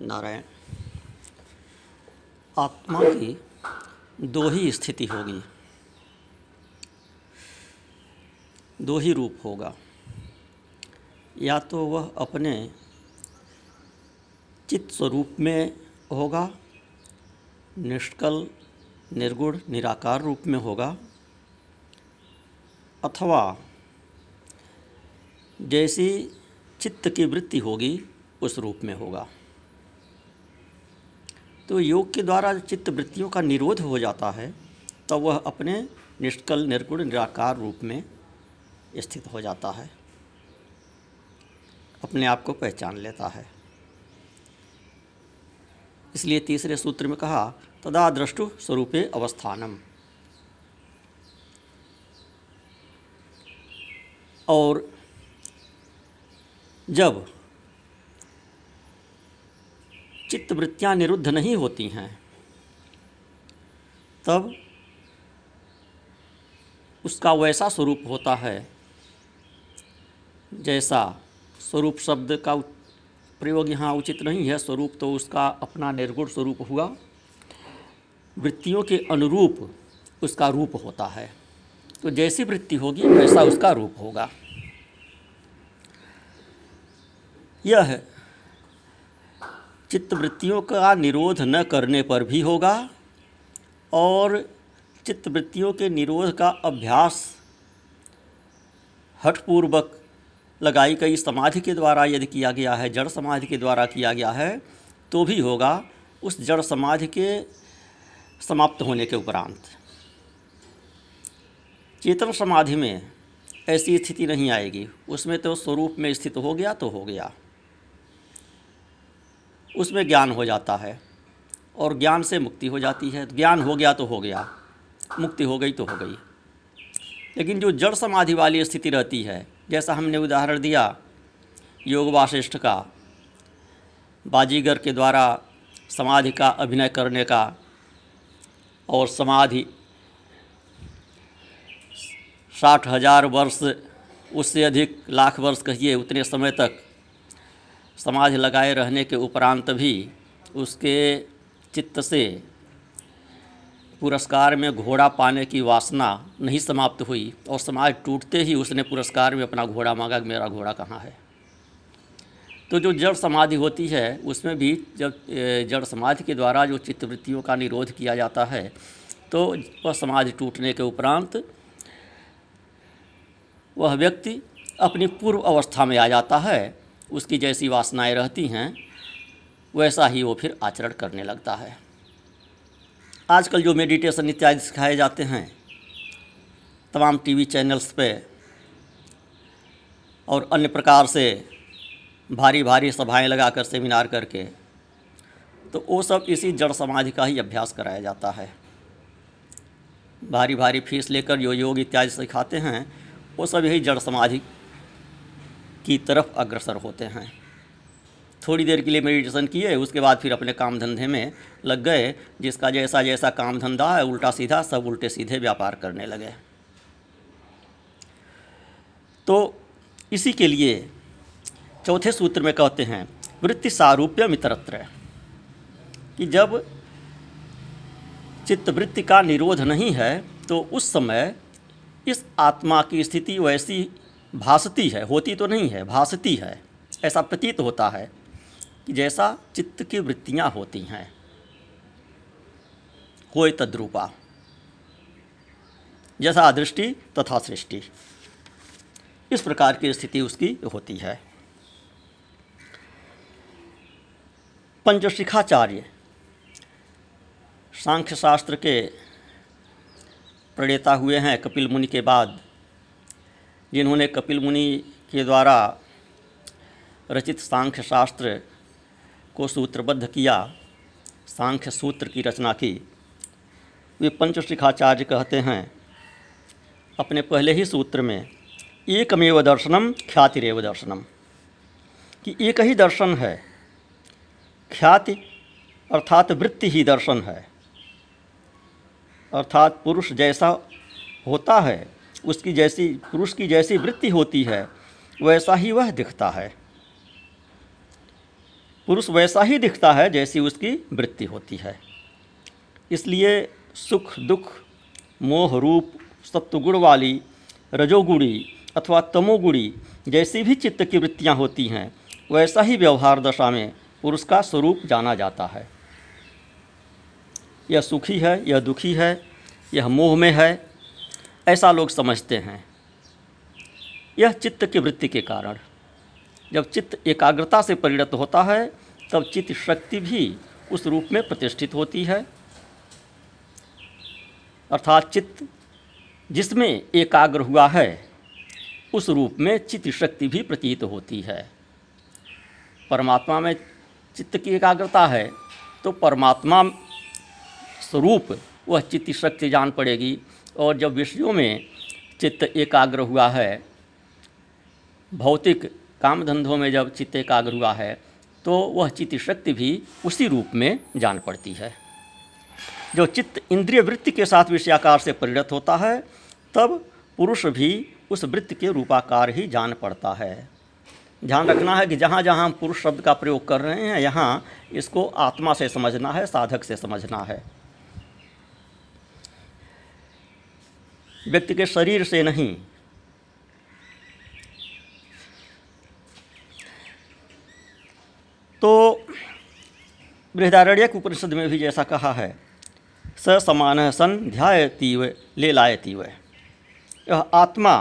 नारायण। आत्मा की दो ही स्थिति होगी। दो ही रूप होगा। या तो वह अपने चित्त स्वरूप में होगा, निष्कल, निर्गुण, निराकार रूप में होगा, अथवा जैसी चित्त की वृत्ति होगी, उस रूप में होगा। तो योग के द्वारा चित्त वृत्तियों का निरोध हो जाता है तब तो वह अपने निष्कल, निर्गुण, निराकार रूप में स्थित हो जाता है। अपने आप को पहचान लेता है। इसलिए तीसरे सूत्र में कहा, तदा दृष्टु स्वरूपे अवस्थानम। और जब चित्तवृत्तियाँ निरुद्ध नहीं होती हैं। तब उसका वैसा स्वरूप होता है, जैसा स्वरूप शब्द का प्रयोग यहाँ उचित नहीं है। स्वरूप तो उसका अपना निर्गुण स्वरूप हुआ। वृत्तियों के अनुरूप उसका रूप होता है। तो जैसी वृत्ति होगी, वैसा उसका रूप होगा। यह चित्तवृत्तियों का निरोध न करने पर भी होगा और चित्तवृत्तियों के निरोध का अभ्यास हठपूर्वक लगाई गई समाधि के द्वारा यदि किया गया है, जड़ समाधि के द्वारा किया गया है तो भी होगा उस जड़ समाधि के समाप्त होने के उपरांत। चेतन समाधि में ऐसी स्थिति नहीं आएगी। उसमें तो स्वरूप में स्थित हो गया तो हो गया। उसमें ज्ञान हो जाता है और ज्ञान से मुक्ति हो जाती है। ज्ञान हो गया तो हो गया, मुक्ति हो गई तो हो गई। लेकिन जो जड़ समाधि वाली स्थिति रहती है, जैसा हमने उदाहरण दिया, योग वाशिष्ठ का, बाजीगर के द्वारा समाधि का अभिनय करने का और समाधि साठ हज़ार वर्ष, उससे अधिक लाख वर्ष कहिए, उतने समय तक समाधि लगाए रहने के उपरांत भी उसके चित्त से पुरस्कार में घोड़ा पाने की वासना नहीं समाप्त हुई और समाज टूटते ही उसने पुरस्कार में अपना घोड़ा मांगा कि मेरा घोड़ा कहाँ है? तो जो जड़ समाधि होती है, उसमें भी जब जड़ समाधि के द्वारा जो चित्तवृत्तियों का निरोध किया जाता है तो वह समाधि टूटने के उपरांत वह व्यक्ति अपनी पूर्व अवस्था में आ जाता है उसकी जैसी वासनाएँ रहती हैं, वैसा ही वो फिर आचरण करने लगता है। आजकल जो मेडिटेशन इत्यादि सिखाए जाते हैं, तमाम टीवी चैनल्स पे और अन्य प्रकार से भारी भारी सभाएँ लगाकर सेमिनार करके तो वो सब इसी जड़ समाधि का ही अभ्यास कराया जाता है। भारी भारी फ़ीस लेकर जो योग इत्यादि सिखाते हैं, वो सब यही जड़ समाधि की तरफ़ अग्रसर होते हैं। थोड़ी देर के लिए मेडिटेशन किए, उसके बाद फिर अपने काम धंधे में लग गए, जिसका जैसा जैसा काम धंधा है, उल्टा सीधा, सब उल्टे सीधे व्यापार करने लगे। तो इसी के लिए चौथे सूत्र में कहते हैं, वृत्ति सारूप्य मित्रत्र। कि जब चित्तवृत्ति का निरोध नहीं है तो उस समय इस आत्मा की स्थिति वैसी भासती है, होती तो नहीं है, भासती है। ऐसा प्रतीत होता है कि जैसा चित्त की वृत्तियाँ होती हैं। कोई तद्रूपा। जैसा अदृष्टि तथा सृष्टि। इस प्रकार की स्थिति उसकी होती है। पंचशिखाचार्य सांख्य शास्त्र के प्रणेता हुए हैं कपिल मुनि के बाद जिन्होंने कपिल मुनि के द्वारा रचित सांख्य शास्त्र को सूत्रबद्ध किया, सांख्य सूत्र की रचना की। वे पंचशिखाचार्य कहते हैं, अपने पहले ही सूत्र में, एकमेव दर्शनम ख्यातिरेव दर्शनम। कि एक ही दर्शन है, ख्याति अर्थात वृत्ति ही दर्शन है। अर्थात पुरुष जैसा होता है उसकी जैसी, पुरुष की जैसी वृत्ति होती है, वैसा ही वह दिखता है। पुरुष वैसा ही दिखता है जैसी उसकी वृत्ति होती है। इसलिए सुख, दुख, मोह रूप, सत्वगुण वाली, रजोगुणी अथवा तमोगुणी जैसी भी चित्त की वृत्तियाँ होती हैं, वैसा ही व्यवहार दशा में पुरुष का स्वरूप जाना जाता है। यह सुखी है, यह दुखी है, यह मोह में है ऐसा लोग समझते हैं। यह चित्त की वृत्ति के कारण। जब चित्त एकाग्रता से परिणत होता है, तब चित्त शक्ति भी उस रूप में प्रतिष्ठित होती है। अर्थात चित्त जिसमें एकाग्र हुआ है, उस रूप में चित्त शक्ति भी प्रतीत होती है। परमात्मा में चित्त की एकाग्रता है तो परमात्मा स्वरूप वह चित्त शक्ति जान पड़ेगी। और जब विषयों में चित्त एकाग्र हुआ है, भौतिक काम धंधों में जब चित्त एकाग्र हुआ है तो वह चित्त शक्ति भी उसी रूप में जान पड़ती है। जो चित्त इंद्रिय वृत्ति के साथ विषयाकार से परिणत होता है, तब पुरुष भी उस वृत्ति के रूपाकार ही जान पड़ता है। ध्यान रखना है कि जहाँ जहाँ हम पुरुष शब्द का प्रयोग कर रहे हैं, यहाँ इसको आत्मा से समझना है, साधक से समझना है। व्यक्ति के शरीर से नहीं। तो बृहदारण्यक उपनिषद में भी जैसा कहा है, स समान सन ध्यायतीव ले लायतीव यह आत्मा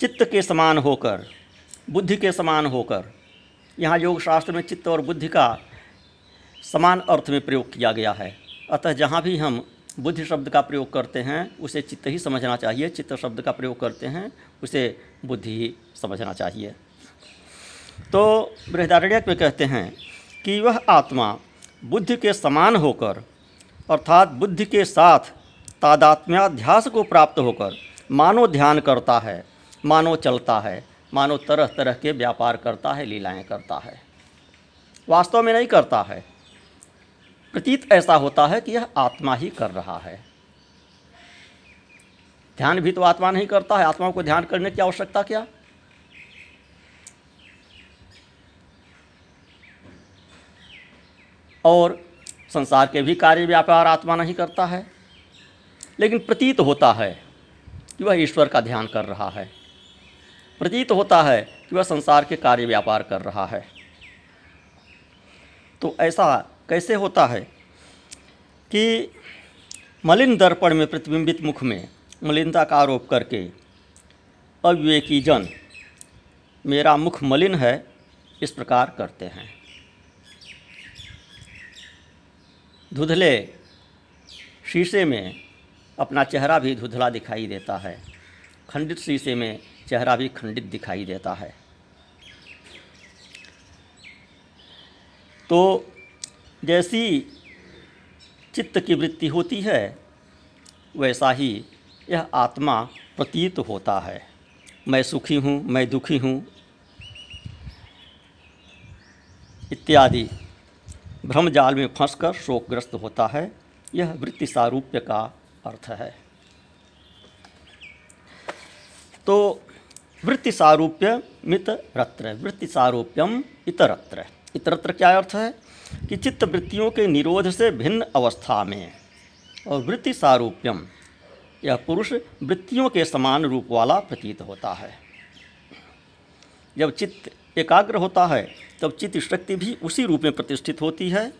चित्त के समान होकर, बुद्धि के समान होकर, यहाँ योग शास्त्र में चित्त और बुद्धि का समान अर्थ में प्रयोग किया गया है। अतः जहाँ भी हम बुद्धि शब्द का प्रयोग करते हैं, उसे चित्त ही समझना चाहिए। चित्त शब्द का प्रयोग करते हैं, उसे बुद्धि ही समझना चाहिए। तो बृहदारण्यक में कहते हैं कि वह आत्मा बुद्धि के समान होकर, अर्थात बुद्धि के साथ तादात्म्याध्यास को प्राप्त होकर मानो ध्यान करता है, मानो चलता है, मानो तरह तरह के व्यापार करता है, लीलाएँ करता है। वास्तव में नहीं करता है। प्रतीत ऐसा होता है कि यह आत्मा ही कर रहा है। ध्यान भी तो आत्मा नहीं करता है। आत्मा को ध्यान करने की आवश्यकता क्या? और संसार के भी कार्य व्यापार आत्मा नहीं करता है। लेकिन प्रतीत होता है कि वह ईश्वर का ध्यान कर रहा है। प्रतीत होता है कि वह संसार के कार्य व्यापार कर रहा है। तो ऐसा कैसे होता है कि मलिन दर्पण में प्रतिबिंबित मुख में मलिनता का आरोप करके अविवेकी जन मेरा मुख मलिन है, इस प्रकार करते हैं। धुधले शीशे में अपना चेहरा भी धुधला दिखाई देता है। खंडित शीशे में चेहरा भी खंडित दिखाई देता है। तो जैसी चित्त की वृत्ति होती है, वैसा ही यह आत्मा प्रतीत होता है। मैं सुखी हूँ, मैं दुखी हूँ, इत्यादि। भ्रमजाल में फंसकर शोकग्रस्त होता है, यह वृत्ति सारूप्य का अर्थ है। तो वृत्ति सारूप्य मित रत्र, वृत्ति सारूप्यम इतरत्र। इतरत्र क्या अर्थ है? कि चित्त वृत्तियों के निरोध से भिन्न अवस्था में और वृत्ति सारूप्यम यह पुरुष वृत्तियों के समान रूप वाला प्रतीत होता है। जब चित्त एकाग्र होता है, तब चित्त शक्ति भी उसी रूप में प्रतिष्ठित होती है।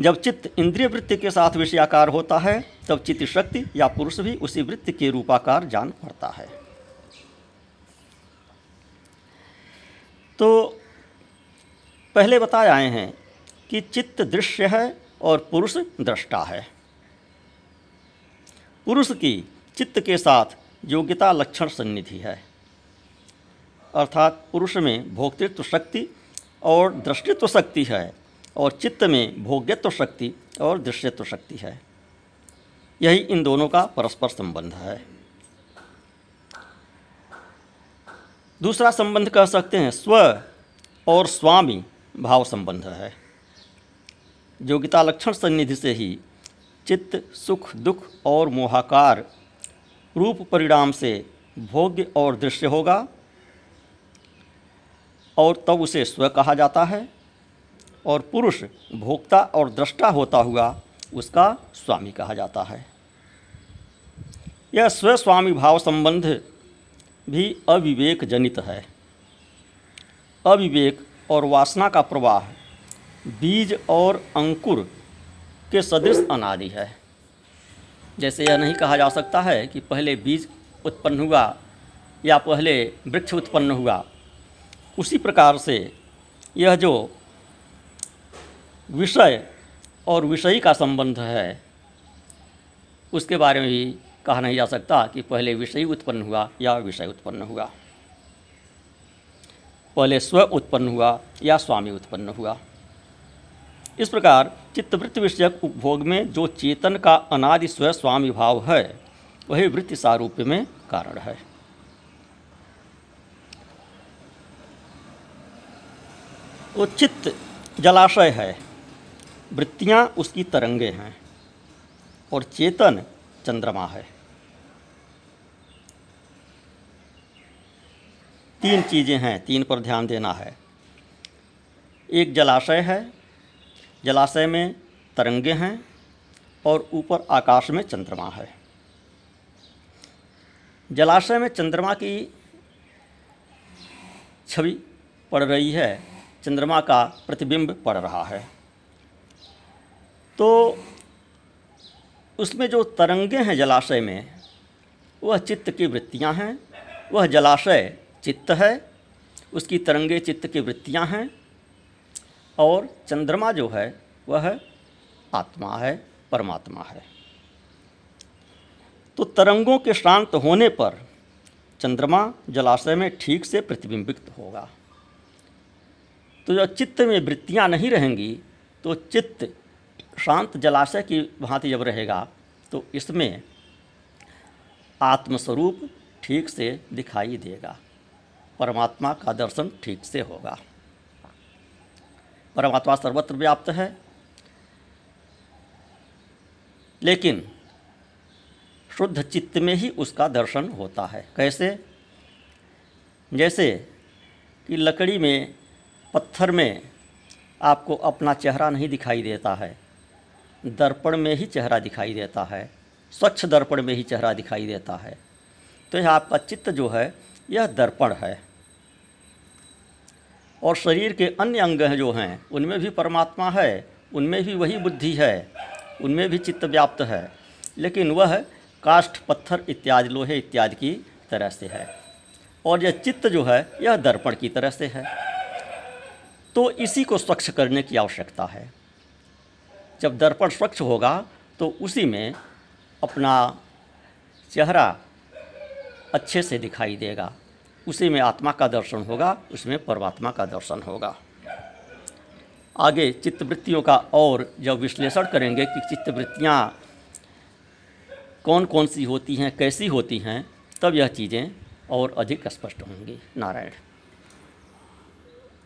जब चित्त इंद्रिय वृत्ति के साथ विषयाकार होता है, तब चित्त शक्ति या पुरुष भी उसी वृत्ति के रूपाकार जान पड़ता है। तो पहले बताए आए हैं कि चित्त दृश्य है और पुरुष दृष्टा है। पुरुष की चित्त के साथ योग्यता लक्षण सन्निधि है। अर्थात पुरुष में भोक्तृत्व शक्ति और दृष्टित्व शक्ति है और चित्त में भोग्यत्व शक्ति और दृश्यत्व शक्ति है। यही इन दोनों का परस्पर संबंध है। दूसरा संबंध कह सकते हैं, स्व और स्वामी। भाव संबंध है। योग्यता लक्षण सन्निधि से ही चित्त, सुख, दुख और मोहाकार रूप परिणाम से भोग्य और दृश्य होगा और तब उसे स्व कहा जाता है और पुरुष भोक्ता और दृष्टा होता हुआ उसका स्वामी कहा जाता है। यह स्वस्वामी भाव संबंध भी अविवेक जनित है। अविवेक और वासना का प्रवाह, बीज और अंकुर के सदृश अनादि है। जैसे यह नहीं कहा जा सकता है कि पहले बीज उत्पन्न हुआ या पहले वृक्ष उत्पन्न हुआ। उसी प्रकार से यह जो विषय और विषयी का संबंध है, उसके बारे में भी कहा नहीं जा सकता कि पहले विषय उत्पन्न हुआ या विषय उत्पन्न हुआ। पहले स्व उत्पन्न हुआ या स्वामी उत्पन्न हुआ। इस प्रकार चित्तवृत्ति विषयक उपभोग में जो चेतन का अनादि स्व स्वामी भाव है, वही वृत्ति सारूप्य में कारण है। वो चित्त जलाशय है, वृत्तियाँ उसकी तरंगे हैं और चेतन चंद्रमा है। तीन चीज़ें हैं, तीन पर ध्यान देना है। एक जलाशय है, जलाशय में तरंगे हैं और ऊपर आकाश में चंद्रमा है। जलाशय में चंद्रमा की छवि पड़ रही है, चंद्रमा का प्रतिबिंब पड़ रहा है। तो उसमें जो तरंगे हैं जलाशय में, वह चित्त की वृत्तियाँ हैं, वह जलाशय चित्त है, उसकी तरंगे चित्त की वृत्तियाँ हैं, और चंद्रमा जो है, वह आत्मा है, परमात्मा है। तो तरंगों के शांत होने पर चंद्रमा जलाशय में ठीक से प्रतिबिंबित होगा। तो जब चित्त में वृत्तियाँ नहीं रहेंगी तो चित्त शांत जलाशय की भांति जब रहेगा तो इसमें आत्मस्वरूप ठीक से दिखाई देगा। परमात्मा का दर्शन ठीक से होगा। परमात्मा सर्वत्र व्याप्त है। लेकिन शुद्ध चित्त में ही उसका दर्शन होता है। कैसे? जैसे कि लकड़ी में, पत्थर में आपको अपना चेहरा नहीं दिखाई देता है। दर्पण में ही चेहरा दिखाई देता है। स्वच्छ दर्पण में ही चेहरा दिखाई देता है। तो यह आपका चित्त जो है, यह दर्पण है। और शरीर के अन्य अंग जो हैं, उनमें भी परमात्मा है, उनमें भी वही बुद्धि है, उनमें भी चित्त व्याप्त है। लेकिन वह काष्ठ, पत्थर इत्यादि, लोहे इत्यादि की तरह से है। और यह चित्त जो है, यह दर्पण की तरह से है। तो इसी को स्वच्छ करने की आवश्यकता है। जब दर्पण स्वच्छ होगा तो उसी में अपना चेहरा अच्छे से दिखाई देगा। उसी में आत्मा का दर्शन होगा, उसमें परमात्मा का दर्शन होगा। आगे चित्तवृत्तियों का और जब विश्लेषण करेंगे कि चित्तवृत्तियाँ कौन कौन सी होती हैं, कैसी होती हैं, तब यह चीज़ें और अधिक स्पष्ट होंगी। नारायण।